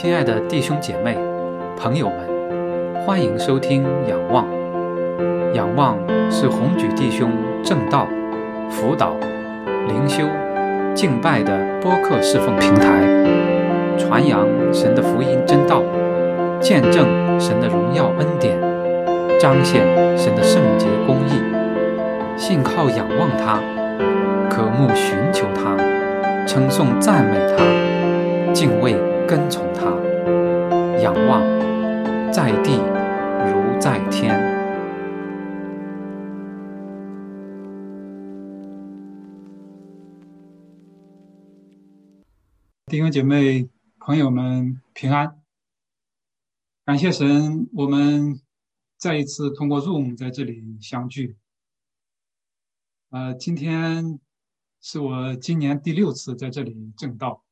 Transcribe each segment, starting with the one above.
亲爱的弟兄姐妹、朋友们，欢迎收听《仰望》。仰望是红举弟兄正道、辅导、灵修、敬拜的播客侍奉平台，传扬神的福音真道，见证神的荣耀恩典，彰显神的圣洁公义。信靠仰望他，渴慕寻求他，称颂赞美他，敬畏跟从他，仰望在地如在天。弟兄姐妹、朋友们平安！感谢神，我们再一次通过 Zoom 在这里相聚。呃，今天是我今年第六次在这里正道。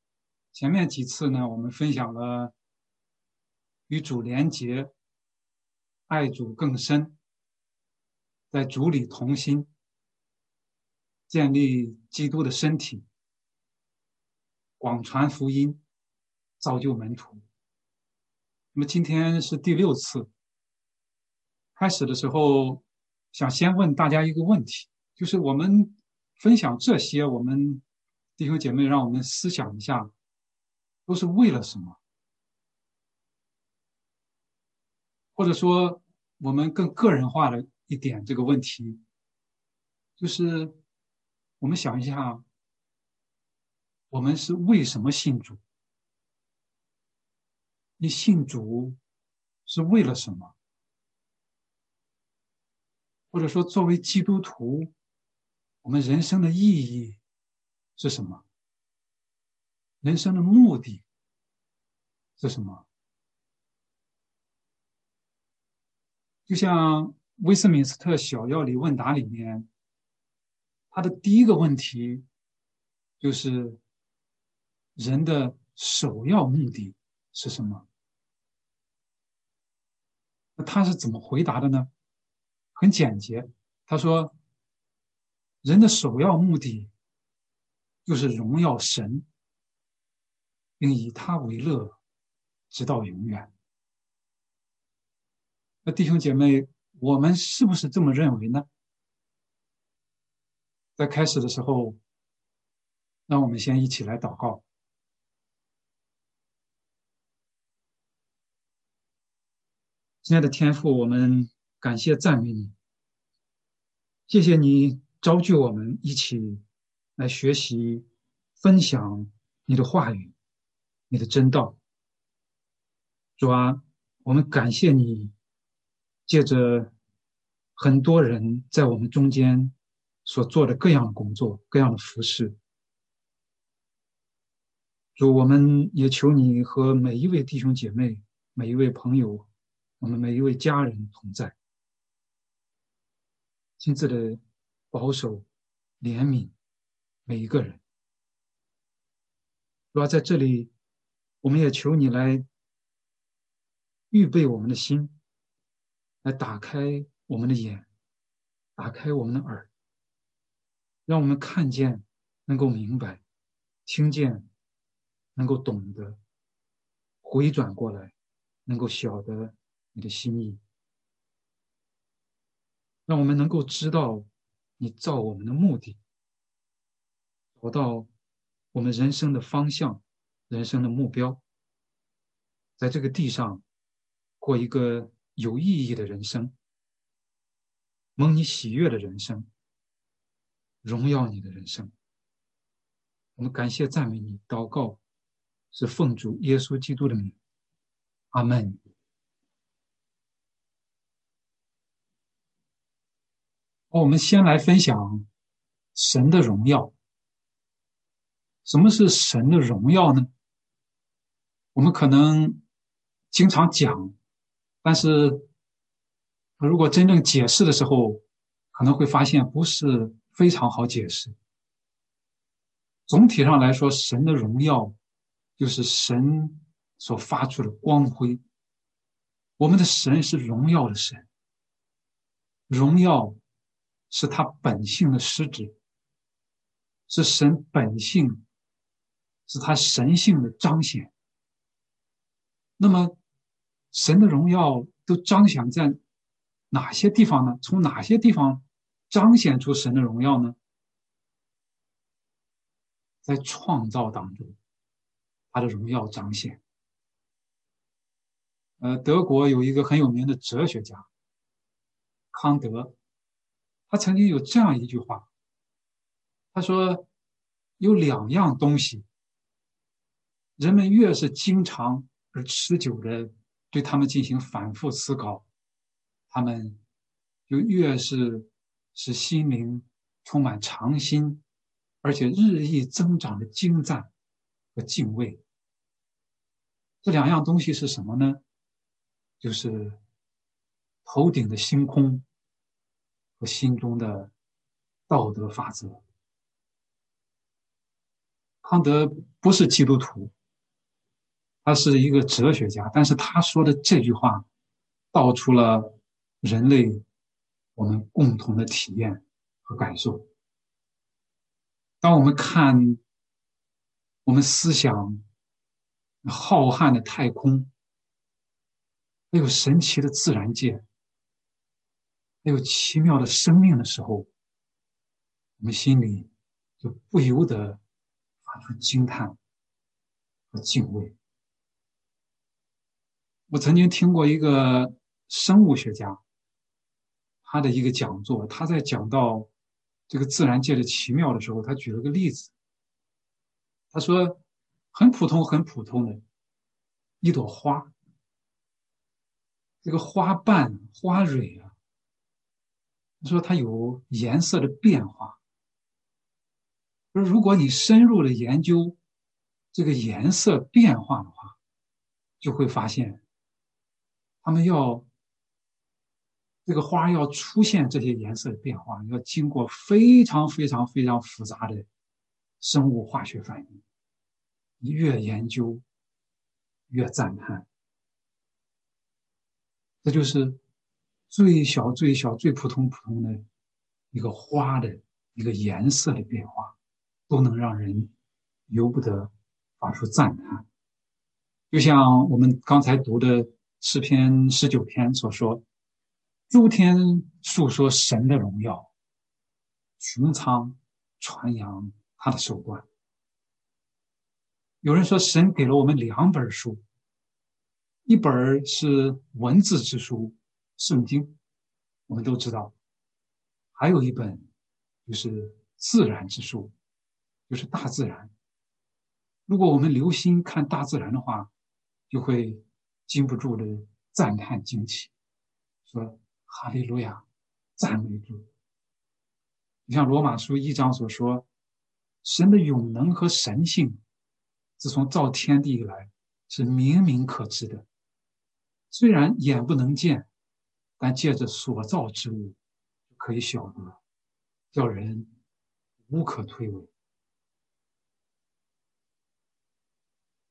前面几次呢，我们分享了与主连结、爱主更深，在主里同心，建立基督的身体，广传福音，造就门徒。那么今天是第六次。开始的时候，想先问大家一个问题。就是我们分享这些，我们弟兄姐妹，让我们思想一下，都是为了什么？或者说，我们更个人化的一点这个问题，就是我们想一下，我们是为什么信主？你信主是为了什么？或者说，作为基督徒？我们人生的意义是什么？人生的目的是什么？就像威斯敏斯特小要理问答里面，他的第一个问题就是：“人的首要目的是什么？”那他是怎么回答的呢？很简洁，他说。人的首要目的就是荣耀神，并以他为乐，直到永远。那弟兄姐妹，我们是不是这么认为呢？在开始的时候，让我们先一起来祷告。亲爱的天父，我们感谢赞美你，谢谢你。召聚我们一起来学习、分享你的话语、你的真道。主啊，我们感谢你，借着很多人在我们中间所做的各样的工作、各样的服饰。主，我们也求你和每一位弟兄姐妹、每一位朋友、我们每一位家人同在，亲自的。保守、怜悯每一个人。主要在这里，我们也求你来预备我们的心，来打开我们的眼，打开我们的耳，让我们看见，能够明白，听见，能够懂得，回转过来，能够晓得你的心意，让我们能够知道。你造我们的目的，找到我们人生的方向、人生的目标，在这个地上过一个有意义的人生，蒙你喜悦的人生，荣耀你的人生。我们感谢赞美你，祷告是奉主耶稣基督的名，阿门。好我们先来分享神的荣耀。什么是神的荣耀呢？我们可能经常讲，但是如果真正解释的时候，可能会发现不是非常好解释。总体上来说，神的荣耀就是神所发出的光辉。我们的神是荣耀的神，荣耀。是他本性的实质，是神本性，是他神性的彰显。那么，神的荣耀都彰显在哪些地方呢？从哪些地方彰显出神的荣耀呢？在创造当中，他的荣耀彰显。呃，德国有一个很有名的哲学家康德，他曾经有这样一句话，他说：“有两样东西，人们越是经常而持久的对他们进行反复思考，他们就越是使心灵充满常心。”而且日益增长的精湛和敬畏，这两样东西是什么呢？就是头顶的星空和心中的道德法则。康德不是基督徒，他是一个哲学家，但是他说的这句话道出了人类我们共同的体验和感受。当我们看我们思想浩瀚的太空，还有神奇的自然界，还有奇妙的生命的时候，我们心里就不由得发出惊叹和敬畏。我曾经听过一个生物学家他的一个讲座，他在讲到。这个自然界的奇妙的时候，他举了个例子。他说，很普通、很普通的一朵花，这个花瓣、花蕊啊，他说它有颜色的变化。说如果你深入的研究这个颜色变化的话，就会发现，他们要。这个花要出现这些颜色的变化，要经过非常非常非常复杂的生物化学反应。你越研究，越赞叹。这就是最小、最小、最普通、普通的一个花的一个颜色的变化，都能让人由不得发出赞叹。就像我们刚才读的诗篇十九篇所说。诸天诉说神的荣耀，穹苍传扬他的手段。有人说，神给了我们两本书，一本是文字之书，圣经，我们都知道；还有一本就是自然之书，就是大自然。如果我们留心看大自然的话，就会禁不住的赞叹惊奇，说。哈利路亚，赞美主。你像罗马书一章所说，神的永能和神性，自从造天地以来是明明可知的。虽然眼不能见，但借着所造之物可以晓得，叫人无可推诿。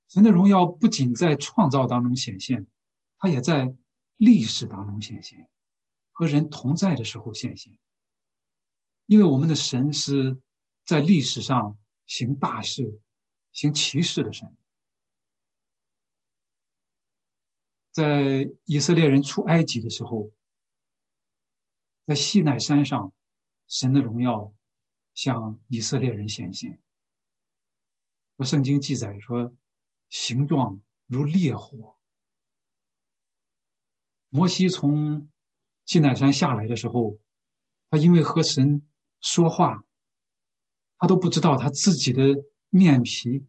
神的荣耀不仅在创造当中显现，它也在历史当中显现。和人同在的时候显现，因为我们的神是在历史上行大事、行奇事的神。在以色列人出埃及的时候，在西奈山上，神的荣耀向以色列人显现。我圣经记载说，形状如烈火。摩西从西乃山下来的时候，他因为和神说话，他都不知道他自己的面皮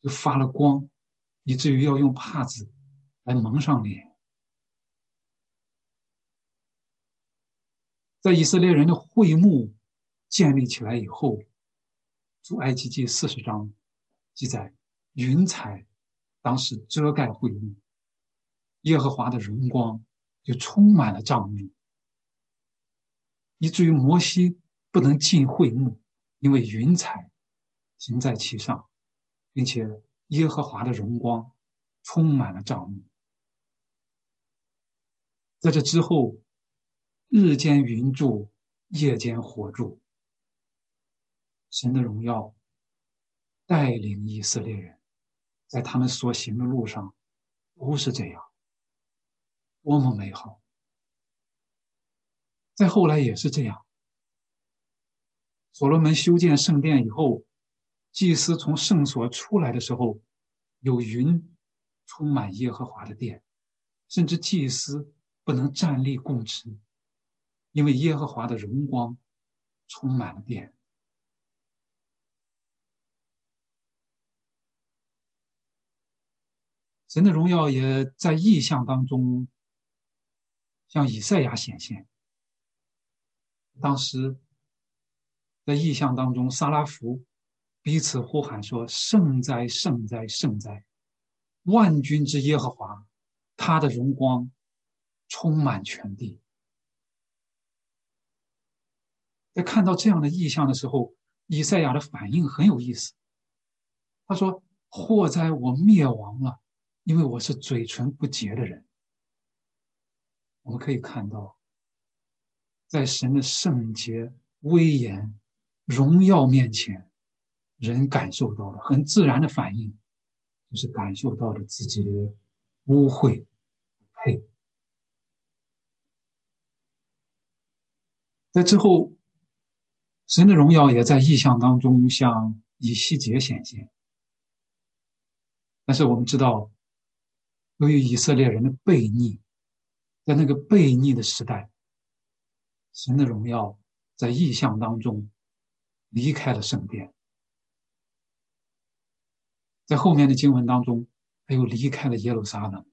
就发了光，以至于要用帕子来蒙上脸。在以色列人的会幕建立起来以后，《出埃及记》四十章记载，云彩当时遮盖会幕，耶和华的荣光。就充满了帐幕，以至于摩西不能进会幕，因为云彩停在其上，并且耶和华的荣光充满了帐幕。在这之后，日间云柱，夜间火柱，神的荣耀带领以色列人，在他们所行的路上都是这样，多么美好！再后来也是这样。所罗门修建圣殿以后，祭司从圣所出来的时候，有云充满耶和华的殿，甚至祭司不能站立供职，因为耶和华的荣光充满了殿。神的荣耀也在异象当中向以赛亚显现。当时在异象当中，撒拉弗彼此呼喊说：“圣哉，圣哉，圣哉！万军之耶和华，他的荣光充满全地。”在看到这样的异象的时候，以赛亚的反应很有意思。他说：“祸哉，我灭亡了！”因为我是嘴唇不洁的人，我们可以看到，在神的圣洁、威严、荣耀面前，人感受到了很自然的反应，就是感受到了自己的污秽、配。在之后，神的荣耀也在意象当中向以西结显现，但是我们知道。由于以色列人的悖逆，在那个悖逆的时代，神的荣耀在异象当中离开了圣殿，在后面的经文当中，他又离开了耶路撒冷，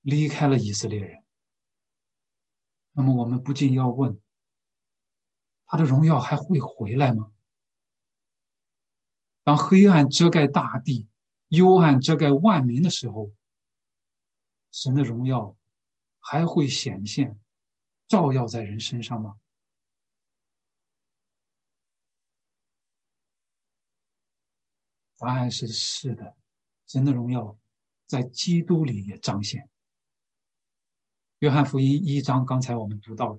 离开了以色列人。那么我们不禁要问：他的荣耀还会回来吗？当黑暗遮盖大地，幽暗遮盖万民的时候？神的荣耀还会显现，照耀在人身上吗？答案是是的。神的荣耀在基督里也彰显。约翰福音一章，刚才我们读到，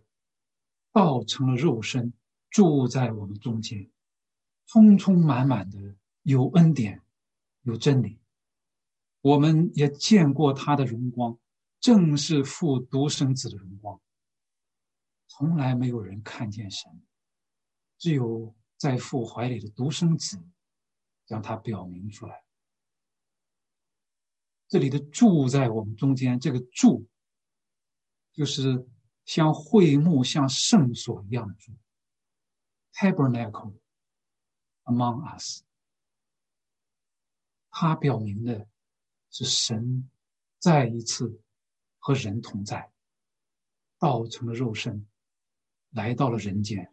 道成了肉身，住在我们中间，充充满满的有恩典，有真理。我们也见过他的荣光，正是父独生子的荣光。从来没有人看见神，只有在父怀里的独生子，将他表明出来。这里的住在我们中间，这个住，就是像会幕、像圣所一样的住，tabernacle among us。他表明的。是神再一次和人同在，道成了肉身，来到了人间。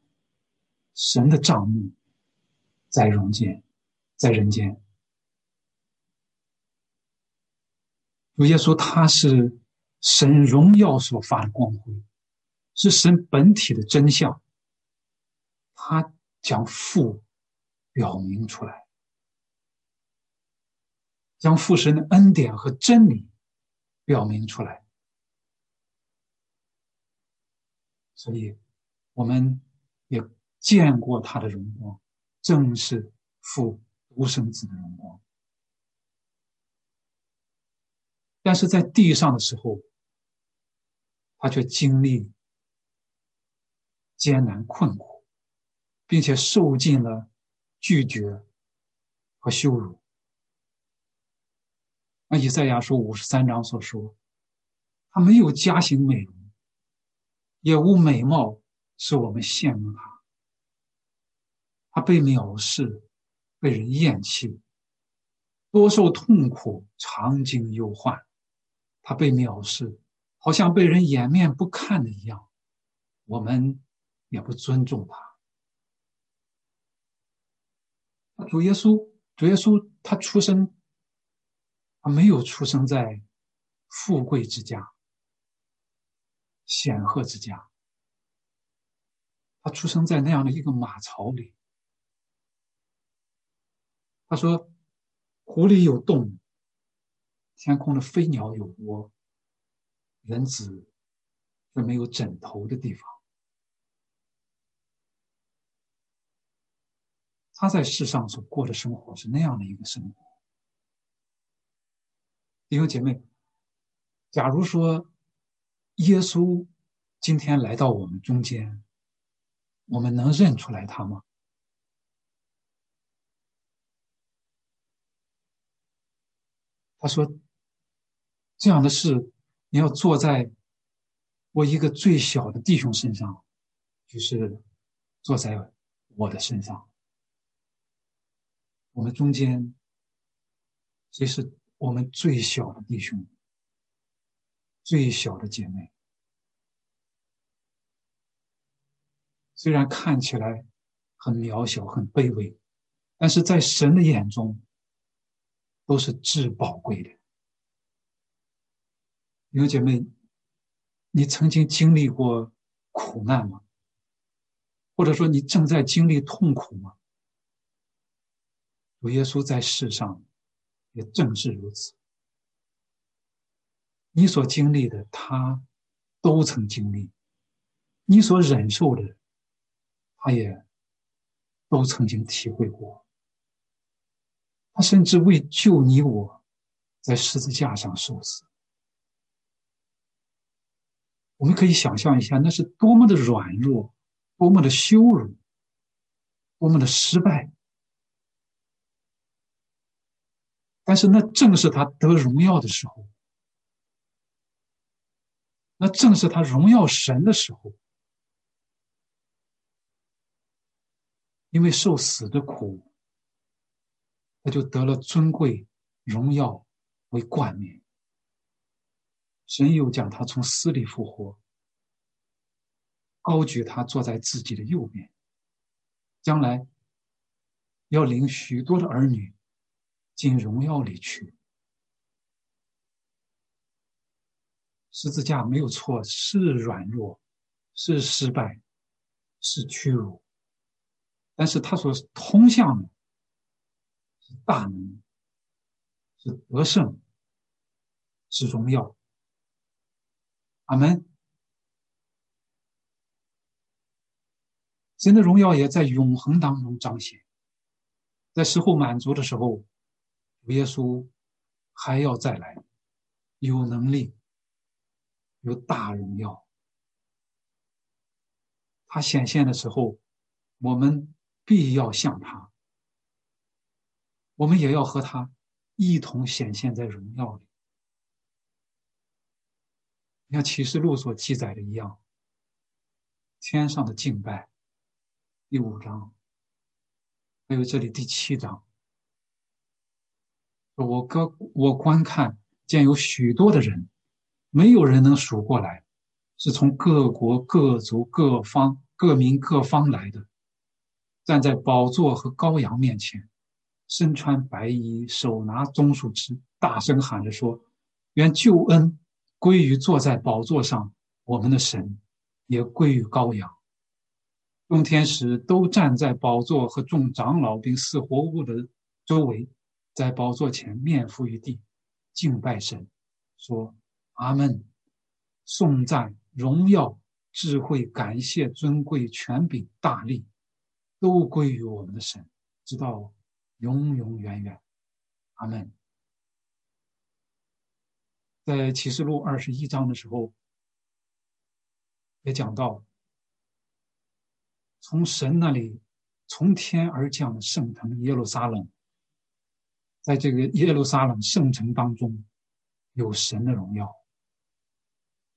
神的账目在人间，在人间。主耶稣他是神荣耀所发的光辉，是神本体的真相。他将父表明出来。将父神的恩典和真理表明出来，所以我们也见过他的荣光，正是父独生子的荣光。但是在地上的时候，他却经历艰难困苦，并且受尽了拒绝和羞辱。那以赛亚书五十三章所说，他没有家型美容，也无美貌使我们羡慕他。他被藐视，被人厌弃，多受痛苦，常经忧患。他被藐视，好像被人掩面不看的一样，我们也不尊重他。主耶稣，主耶稣，他出生。他没有出生在富贵之家、显赫之家，他出生在那样的一个马槽里。他说：“湖里有洞，天空的飞鸟有窝，人子却没有枕头的地方。”他在世上所过的生活是那样的一个生活。弟兄姐妹，假如说耶稣今天来到我们中间，我们能认出来他吗？他说：“这样的事，你要坐在我一个最小的弟兄身上，就是坐在我的身上。我们中间，谁是我们最小的弟兄、最小的姐妹？虽然看起来很渺小、很卑微，但是在神的眼中。”都是至宝贵的，有姐妹，你曾经经历过苦难吗？或者说你正在经历痛苦吗？主耶稣在世上也正是如此，你所经历的，他都曾经历；你所忍受的，他也都曾经体会过。他甚至为救你我，在十字架上受死。我们可以想象一下，那是多么的软弱，多么的羞辱，多么的失败。但是那正是他得荣耀的时候，那正是他荣耀神的时候，因为受死的苦。他就得了尊贵荣耀为冠冕。神又将他从死里复活，高举他坐在自己的右边，将来要领许多的儿女进荣耀里去。十字架没有错，是软弱，是失败，是屈辱，但是他所通向的。大能是得胜，是荣耀。阿门。神的荣耀也在永恒当中彰显，在时候满足的时候，耶稣还要再来，有能力，有大荣耀。他显现的时候，我们必要向他。我们也要和他一同显现在荣耀里。像启示录所记载的一样，天上的敬拜，第五章，还有这里第七章，我哥我观看见有许多的人，没有人能数过来，是从各国各族各方各民各方来的，站在宝座和羔羊面前。身穿白衣，手拿棕树枝，大声喊着说：“愿救恩归于坐在宝座上我们的神，也归于羔羊。”众天使都站在宝座和众长老并四活物的周围，在宝座前面伏于地，敬拜神，说：“阿门！颂赞、荣耀、智慧、感谢、尊贵、权柄、大力，都归于我们的神，直到。”永永远远，阿门。在启示录二十一章的时候，也讲到，从神那里从天而降的圣城耶路撒冷，在这个耶路撒冷圣城当中，有神的荣耀，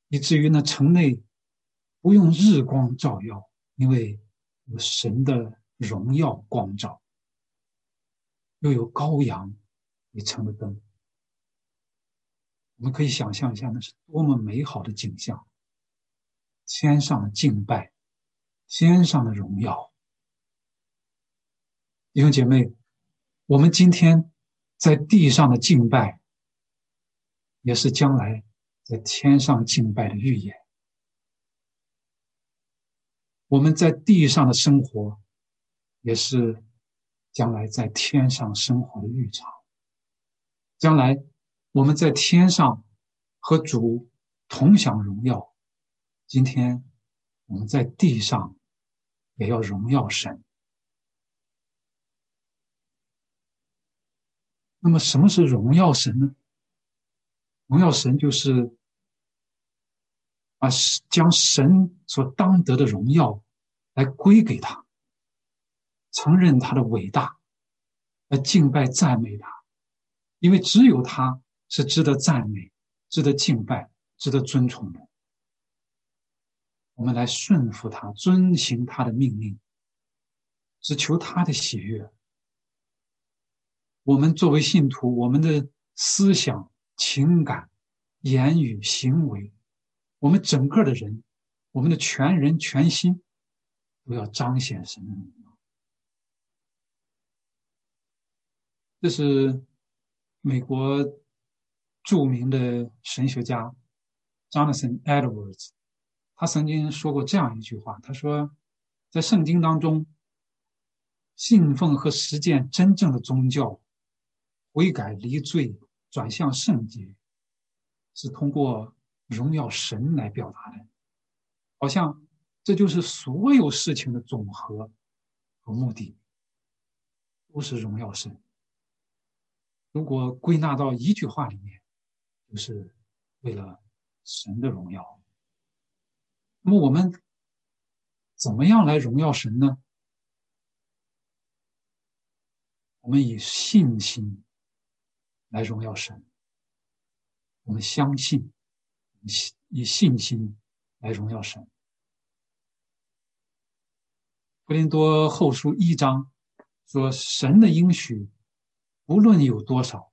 以至于那城内不用日光照耀，因为有神的荣耀光照。又有羔羊也成了灯，我们可以想象一下，那是多么美好的景象！天上的敬拜，天上的荣耀。弟兄姐妹，我们今天在地上的敬拜，也是将来在天上敬拜的预言。我们在地上的生活，也是。将来在天上生活的预兆，将来我们在天上和主同享荣耀。今天我们在地上也要荣耀神。那么，什么是荣耀神呢？荣耀神就是啊，将神所当得的荣耀来归给他，承认他的伟大，来敬拜赞美他，因为只有他是值得赞美、值得敬拜、值得尊崇的。我们来顺服他，遵行他的命令，只求他的喜悦。我们作为信徒，我们的思想、情感、言语、行为，我们整个的人，我们的全人全心，都要彰显神的荣耀。这是美国著名的神学家 Jonathan Edwards。他曾经说过这样一句话：“他说，在圣经当中，信奉和实践真正的宗教，悔改离罪，转向圣洁，是通过荣耀神来表达的。好像这就是所有事情的总和和目的，都是荣耀神。如果归纳到一句话里面，就是为了神的荣耀。”那么我们怎么样来荣耀神呢？我们以信心来荣耀神。我们相信，以信心来荣耀神。格林多后书一章说：“神的应许，无论有多少，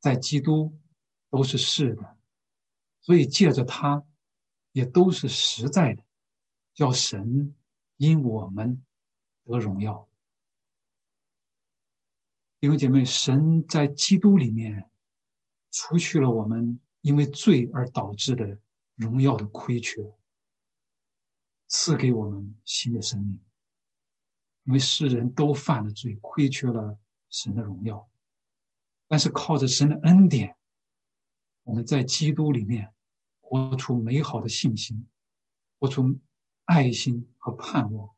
在基督都是是的。所以借着他。”也都是实在的，叫神因我们得荣耀。弟兄姐妹，神在基督里面除去了我们因为罪而导致的荣耀的亏缺，赐给我们新的生命。因为世人都犯了罪，亏缺了神的荣耀，但是靠着神的恩典，我们在基督里面。活出美好的信心，活出爱心和盼望。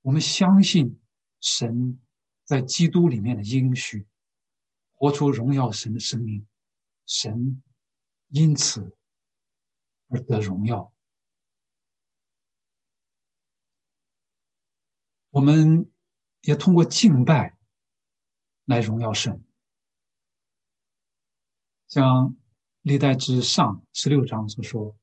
我们相信神在基督里面的应许，活出荣耀神的生命。神因此而得荣耀。我们也通过敬拜来荣耀神，像。历代之上十六章所说：“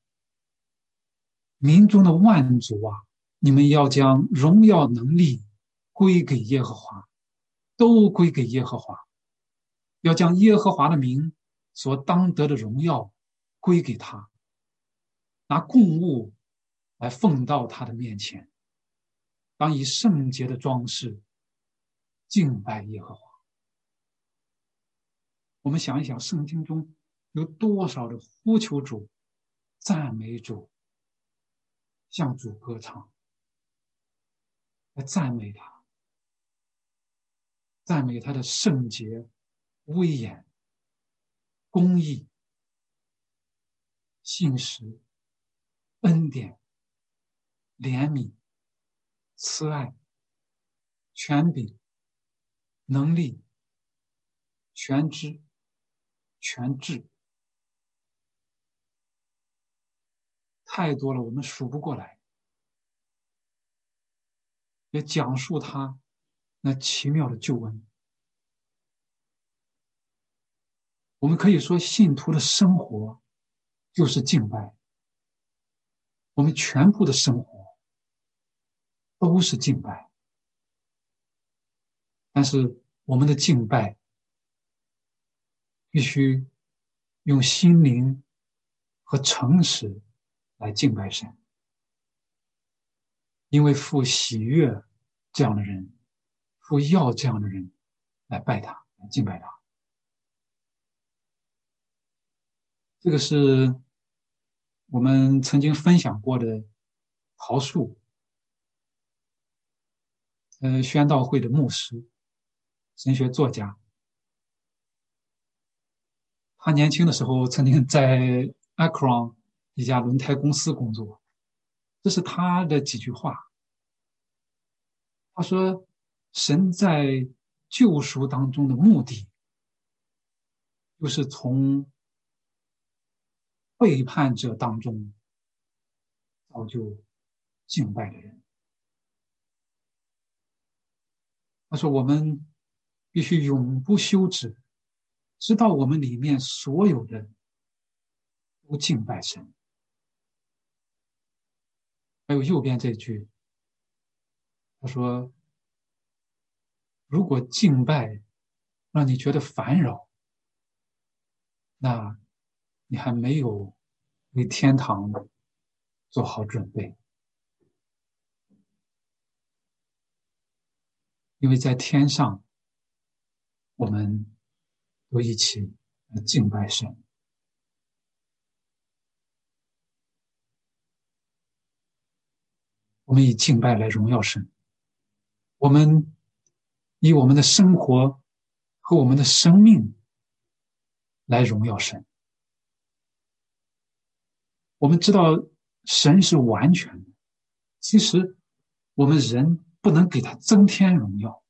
民中的万族啊，你们要将荣耀能力归给耶和华，都归给耶和华，要将耶和华的名所当得的荣耀归给他，拿供物来奉到他的面前，当以圣洁的装饰敬拜耶和华。”我们想一想，圣经中。有多少的呼求主、赞美主、向主歌唱，来赞美他，赞美他的圣洁、威严、公义、信实、恩典、怜悯、慈爱、权柄、能力、全知、全智。太多了，我们数不过来。也讲述他那奇妙的救恩。我们可以说，信徒的生活就是敬拜。我们全部的生活都是敬拜，但是我们的敬拜必须用心灵和诚实。来敬拜神，因为父喜悦这样的人，不要这样的人来拜他，来敬拜他。这个是我们曾经分享过的桃树，呃，宣道会的牧师，神学作家。他年轻的时候曾经在 Akron。一家轮胎公司工作，这是他的几句话。他说：“神在救赎当中的目的，就是从背叛者当中造就敬拜的人。他说：“我们必须永不休止，直到我们里面所有的都敬拜神。”还有右边这句，他说：“如果敬拜让你觉得烦扰，那你还没有为天堂做好准备。”因为在天上，我们都一起敬拜神。我们以敬拜来荣耀神，我们以我们的生活和我们的生命来荣耀神。我们知道神是完全的，其实我们人。不能给他增添荣耀，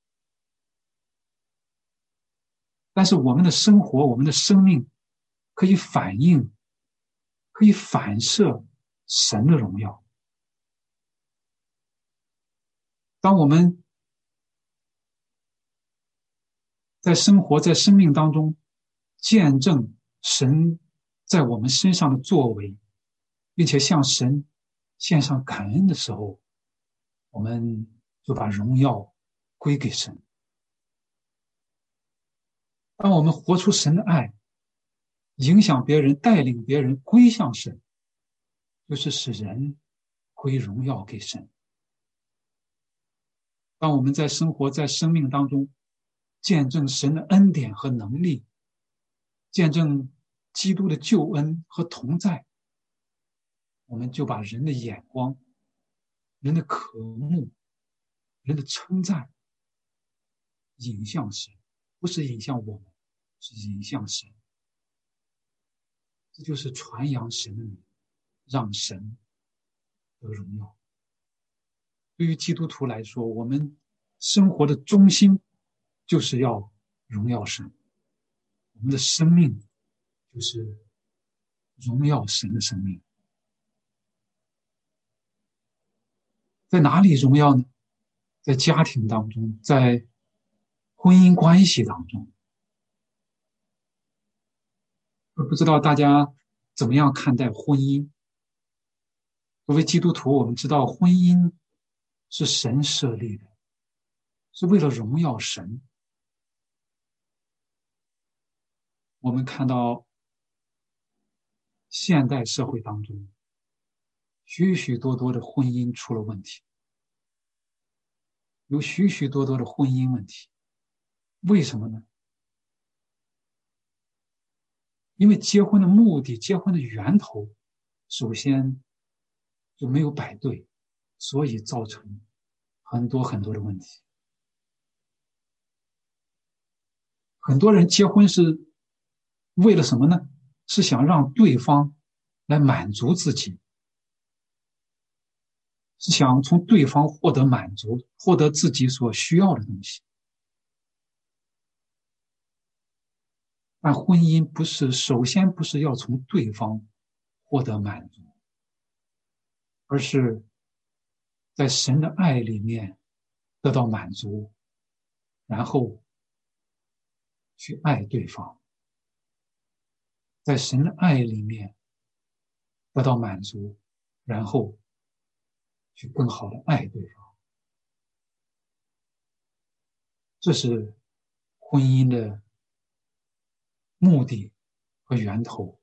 但是我们的生活、我们的生命可以反映、可以反射神的荣耀。当我们在生活在生命当中见证神在我们身上的作为，并且向神献上感恩的时候，我们。就把荣耀归给神。当我们活出神的爱，影响别人、带领别人归向神，就是使人归荣耀给神。当我们在生活在生命当中，见证神的恩典和能力，见证基督的救恩和同在，我们就把人的眼光、人的渴慕。人的称赞，引向神，不是引向我们，是引向神。这就是传扬神的名，让神得荣耀。对于基督徒来说，我们生活的中心就是要荣耀神，我们的生命就是荣耀神的生命。在哪里荣耀呢？在家庭当中，在婚姻关系当中，我不知道大家怎么样看待婚姻。作为基督徒，我们知道婚姻是神设立的，是为了荣耀神。我们看到现代社会当中，许许多多的婚姻出了问题。有许许多多的婚姻问题，为什么呢？因为结婚的目的、结婚的源头，首先就没有摆对，所以造成很多很多的问题。很多人结婚是为了什么呢？是想让对方来满足自己。是想从对方获得满足，获得自己所需要的东西。但婚姻不是首先不是要从对方获得满足，而是在神的爱里面得到满足，然后去爱对方，在神的爱里面得到满足，然后。去更好的爱对方，这是婚姻的目的和源头。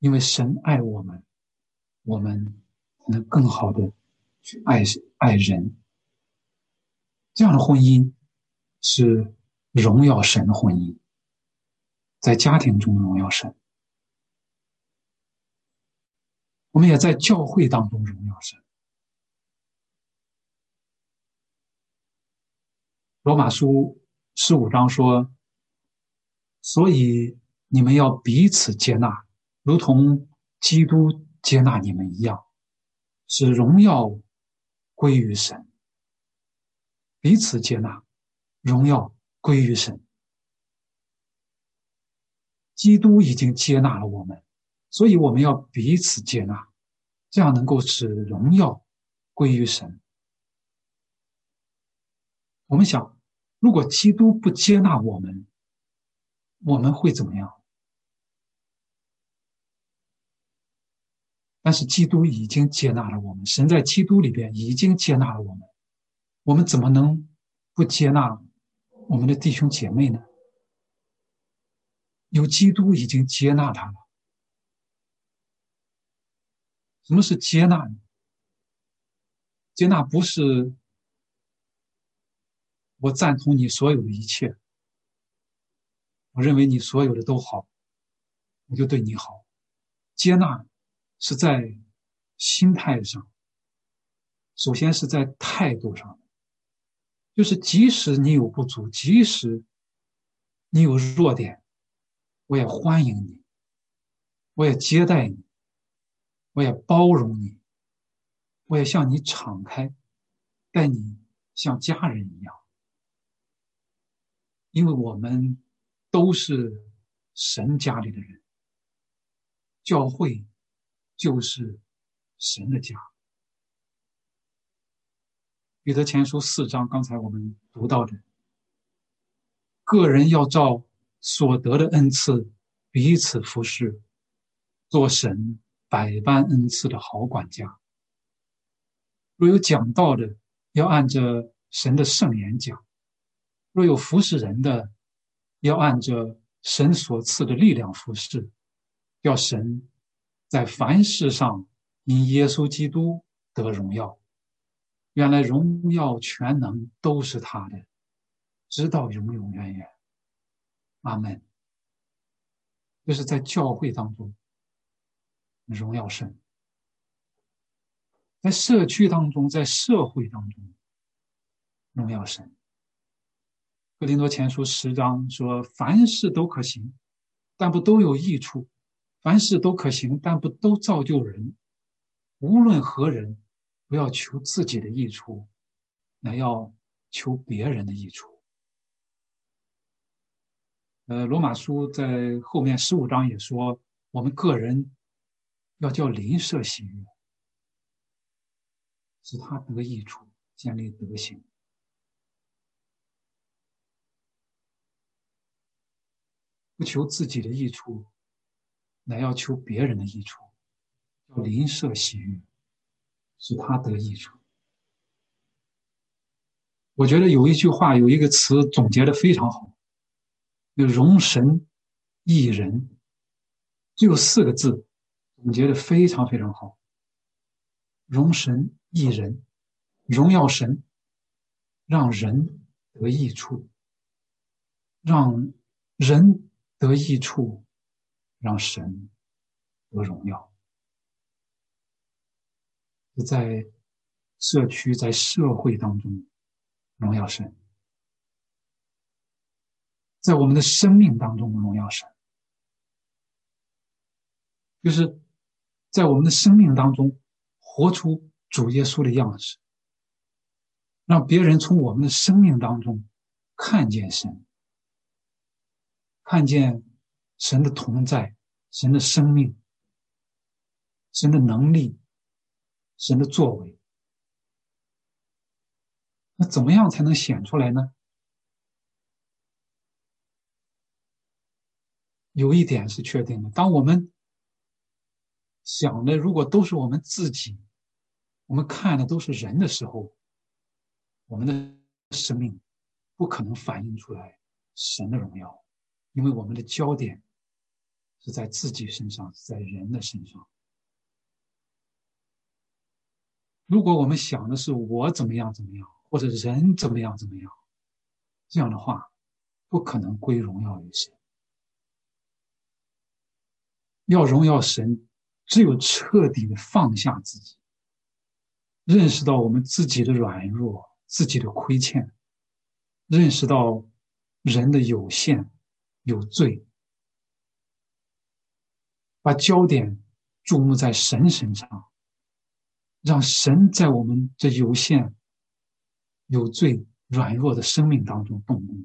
因为神爱我们，我们才能更好的去爱爱人。这样的婚姻是荣耀神的婚姻，在家庭中荣耀神，我们也在教会当中荣耀神。罗马书十五章说：“所以你们要彼此接纳，如同基督接纳你们一样，使荣耀归于神。彼此接纳，荣耀归于神。基督已经接纳了我们，所以我们要彼此接纳，这样能够使荣耀归于神。我们想，如果基督不接纳我们，我们会怎么样？但是基督已经接纳了我们，神在基督里边已经接纳了我们，我们怎么能不接纳我们的弟兄姐妹呢？有基督已经接纳他了。什么是接纳呢？接纳不是我赞同你所有的一切，我认为你所有的都好，我就对你好。接纳是在心态上，首先是在态度上，就是即使你有不足，即使你有弱点，我也欢迎你，我也接待你。我也包容你，我也向你敞开，待你像家人一样，因为我们都是神家里的人，教会就是神的家。彼得前书四章，刚才我们读到的，个人要照所得的恩赐彼此服侍，做神。百般恩赐的好管家，若有讲道的，要按着神的圣言讲；若有服侍人的，要按着神所赐的力量服侍，要神在凡事上因耶稣基督得荣耀。原来荣耀全能都是他的，直到永永远远。阿门。这是在教会当中。荣耀神，在社区当中，在社会当中，荣耀神。格林多前书十章说：“凡事都可行，但不都有益处；凡事都可行，但不都造就人。无论何人，不要求自己的益处，乃要求别人的益处。”呃，罗马书在后面十五章也说：“我们个人。”要叫邻舍喜悦，使他得益处，建立德行。不求自己的益处，乃要求别人的益处。叫邻舍喜悦，使他得益处。我觉得有一句话，有一个词总结的非常好，就“容神益人”，只有四个字。总结的非常非常好，容神益人，荣耀神，让人得益处，让人得益处，让神得荣耀。在社区、在社会当中，荣耀神；在我们的生命当中，荣耀神，就是。在我们的生命当中，活出主耶稣的样式，让别人从我们的生命当中看见神，看见神的同在、神的生命、神的能力、神的作为。那怎么样才能显出来呢？有一点是确定的，当我们。想的如果都是我们自己，我们看的都是人的时候，我们的生命不可能反映出来神的荣耀，因为我们的焦点是在自己身上，在人的身上。如果我们想的是我怎么样怎么样，或者人怎么样怎么样，这样的话，不可能归荣耀于神。要荣耀神。只有彻底的放下自己，认识到我们自己的软弱、自己的亏欠，认识到人的有限、有罪，把焦点注目在神身上，让神在我们这有限、有罪、软弱的生命当中动工，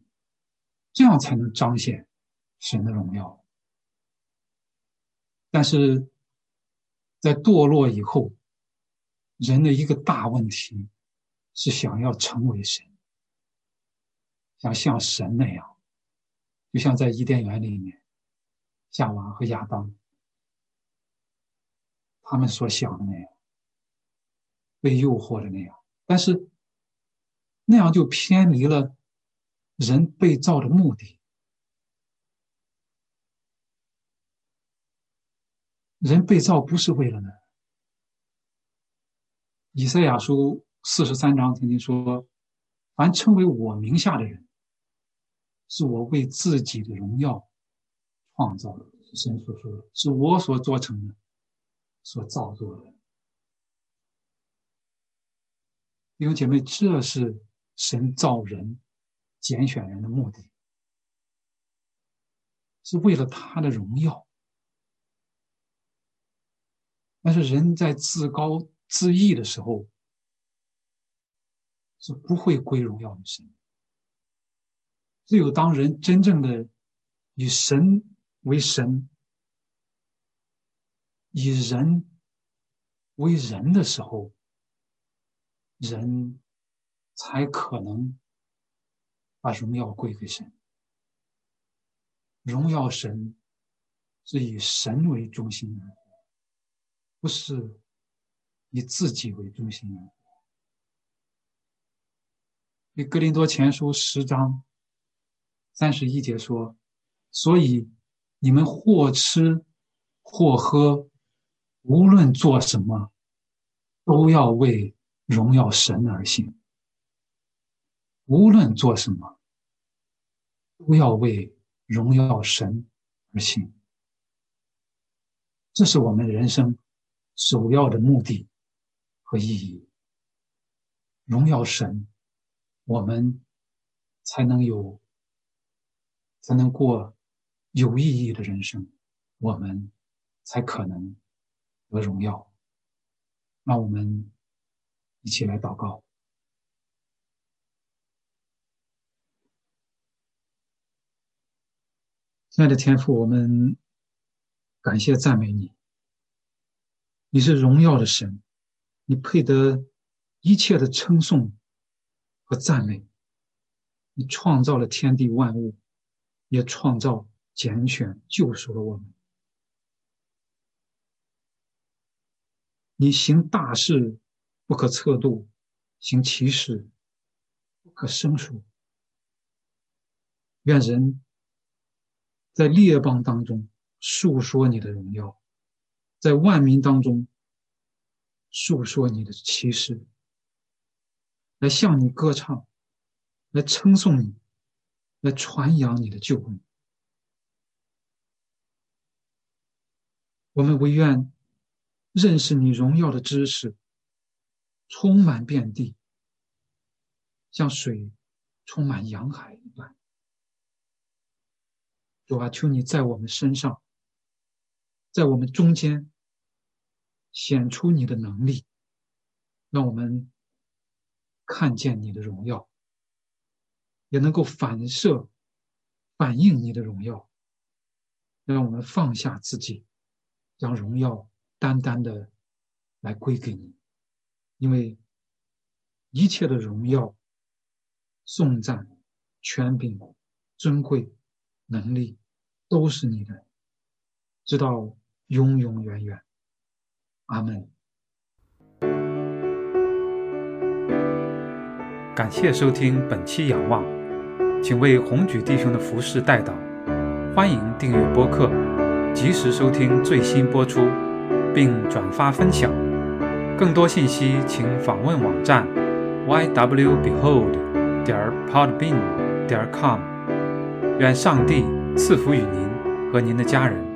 这样才能彰显神的荣耀。但是。在堕落以后，人的一个大问题是想要成为神，想像神那样，就像在伊甸园里面，夏娃和亚当他们所想的那样，被诱惑的那样，但是那样就偏离了人被造的目的。人被造不是为了呢。以赛亚书四十三章曾经说：“凡称为我名下的人，是我为自己的荣耀创造的。”神所说的，是我所做成的，所造作的。弟兄姐妹，这是神造人、拣选人的目的，是为了他的荣耀。但是人在自高自义的时候，是不会归荣耀的神。只有当人真正的以神为神，以人为人的时候，人才可能把荣耀归给神。荣耀神是以神为中心的。不是以自己为中心的。以格林多前书十章三十一节说：“所以你们或吃或喝，无论做什么，都要为荣耀神而行。无论做什么，都要为荣耀神而行。这是我们人生。”首要的目的和意义，荣耀神，我们才能有，才能过有意义的人生，我们才可能得荣耀。让我们一起来祷告，亲爱的天父，我们感谢赞美你。你是荣耀的神，你配得一切的称颂和赞美。你创造了天地万物，也创造、拣选、救赎了我们。你行大事不可测度，行奇事不可胜数。愿人在列邦当中述说你的荣耀。在万民当中诉说你的奇事，来向你歌唱，来称颂你，来传扬你的救恩。我们唯愿认识你荣耀的知识充满遍地，像水充满洋海一般。主啊，求你在我们身上，在我们中间。显出你的能力，让我们看见你的荣耀，也能够反射、反映你的荣耀，让我们放下自己，将荣耀单单的来归给你，因为一切的荣耀、颂赞、权柄、尊贵、能力，都是你的，直到永永远远。阿门。感谢收听本期《仰望》，请为红举弟兄的服饰代祷。欢迎订阅播客，及时收听最新播出，并转发分享。更多信息请访问网站 ywbehold. 点 podbean. 点 com。愿上帝赐福于您和您的家人。